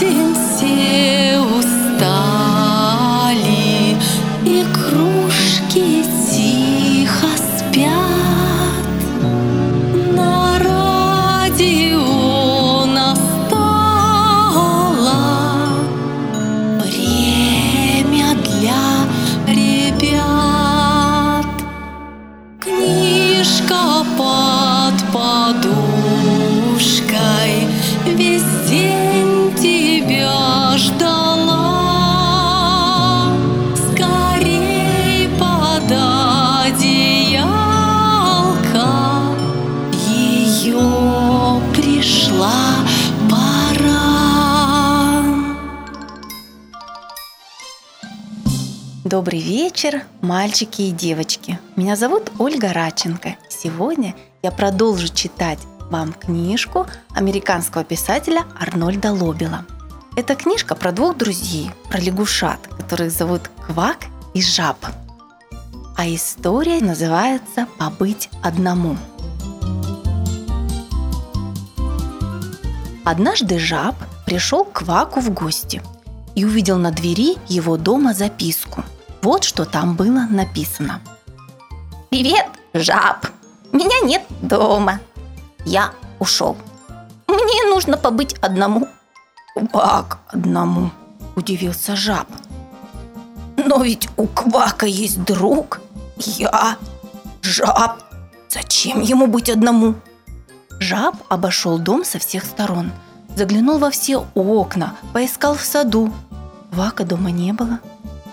Till Добрый вечер, мальчики и девочки. Меня зовут Ольга Раченко. Сегодня я продолжу читать вам книжку американского писателя Арнольда Лобела. Это книжка про двух друзей, про лягушат, которых зовут Квак и Жаб. А история называется «Побыть одному». Однажды жаб пришел к Кваку в гости и увидел на двери его дома записку. Вот что там было написано. «Привет, жаб! Меня нет дома. Я ушел. Мне нужно побыть одному». «Как одному?» – удивился жаб. «Но ведь у Квака есть друг. Я жаб. Зачем ему быть одному?» Жаб обошел дом со всех сторон, заглянул во все окна, поискал в саду. Квака дома не было.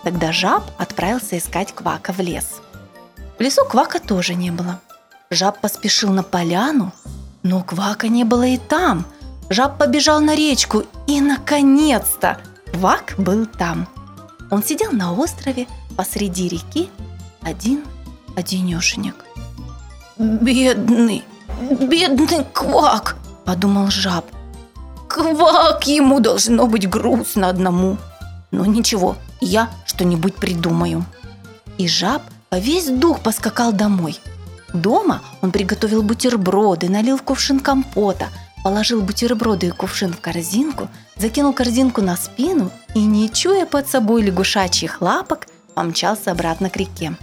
Тогда жаб отправился искать Квака в лес. В лесу Квака тоже не было. Жаб поспешил на поляну, но Квака не было и там. Жаб побежал на речку, и, наконец-то, Квак был там. Он сидел на острове посреди реки, один одинешенек. «Бедный, бедный Квак!» – подумал жаб. «Квак ему должно быть грустно одному. Но ничего, я что-нибудь придумаю». И жаб во весь дух поскакал домой. Дома он приготовил бутерброды, налил в кувшин компота, положил бутерброды и кувшин в корзинку, закинул корзинку на спину и, не чуя под собой лягушачьих лапок, помчался обратно к реке.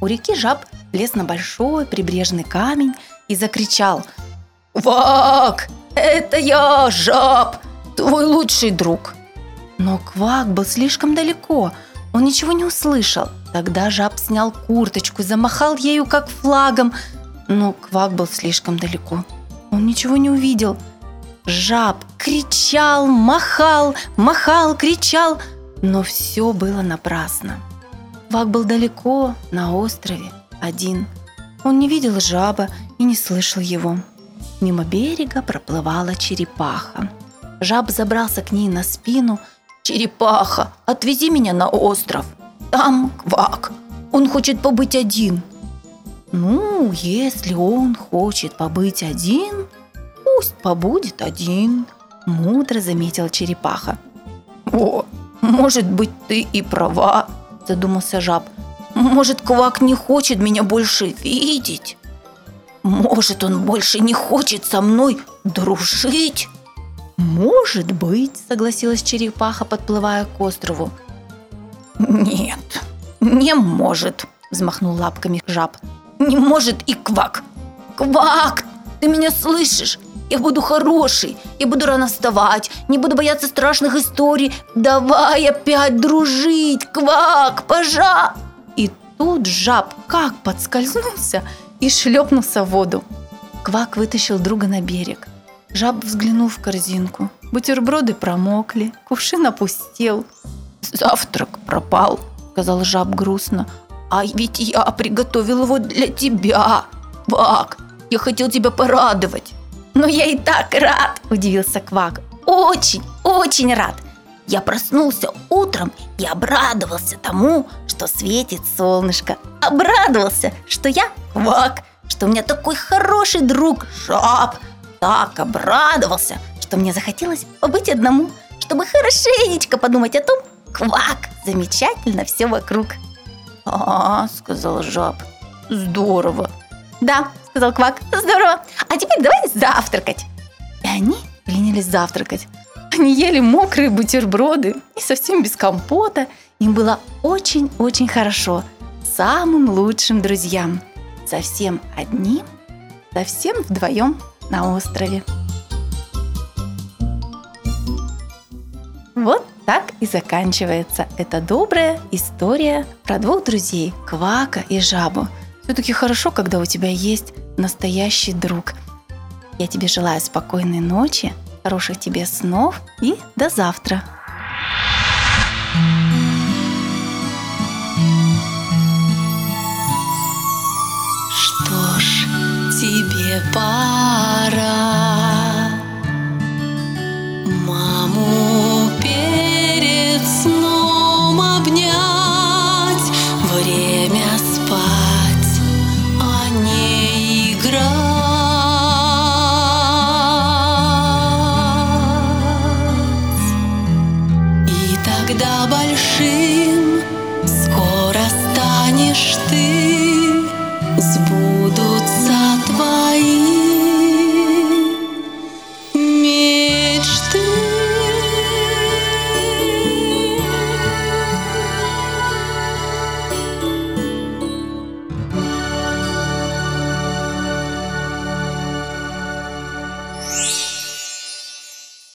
У реки жаб лез на большой прибрежный камень и закричал «Квак! Это я, жаб! Твой лучший друг!» Но Квак был слишком далеко, он ничего не услышал. Тогда жаб снял курточку, замахал ею как флагом, но Квак был слишком далеко. Он ничего не увидел. Жаб кричал, махал, махал, кричал, но все было напрасно. Квак был далеко, на острове, один. Он не видел жаба и не слышал его. Мимо берега проплывала черепаха. Жаб забрался к ней на спину. «Черепаха, отвези меня на остров. Там Квак. Он хочет побыть один». «Ну, если он хочет побыть один, пусть побудет один», – мудро заметила черепаха. «О, может быть, ты и права», – задумался жаб. «Может, Квак не хочет меня больше видеть? Может, он больше не хочет со мной дружить?» «Может быть», – согласилась черепаха, подплывая к острову. «Нет, не может», – взмахнул лапками жаб. «Не может и квак! Квак, ты меня слышишь? Я буду хороший, я буду рано вставать, не буду бояться страшных историй. Давай опять дружить, квак, пожа!» И тут жаб как подскользнулся и шлепнулся в воду. Квак вытащил друга на берег. Жаб взглянул в корзинку. Бутерброды промокли, кувшин опустел. «Завтрак пропал», — сказал жаб грустно. «А ведь я приготовил его для тебя, Квак. Я хотел тебя порадовать». «Но я и так рад», – удивился Квак. «Очень, очень рад. Я проснулся утром и обрадовался тому, что светит солнышко. Обрадовался, что я Квак, что у меня такой хороший друг Жаб. Так обрадовался, что мне захотелось побыть одному, чтобы хорошенечко подумать о том, Квак, замечательно все вокруг. «А, — сказал жаб, — здорово. Да, — сказал Квак, — здорово. А теперь давай завтракать. И они принялись завтракать. Они ели мокрые бутерброды и совсем без компота. Им было очень-очень хорошо. Самым лучшим друзьям. Совсем одним, совсем вдвоем на острове. Вот так и заканчивается эта добрая история про двух друзей, Квака и Жабу. Все-таки хорошо, когда у тебя есть настоящий друг. Я тебе желаю спокойной ночи, хороших тебе снов и до завтра. Тебе пора. Маму перед сном обнять Время спать, а не играть. И тогда большим скоро станешь ты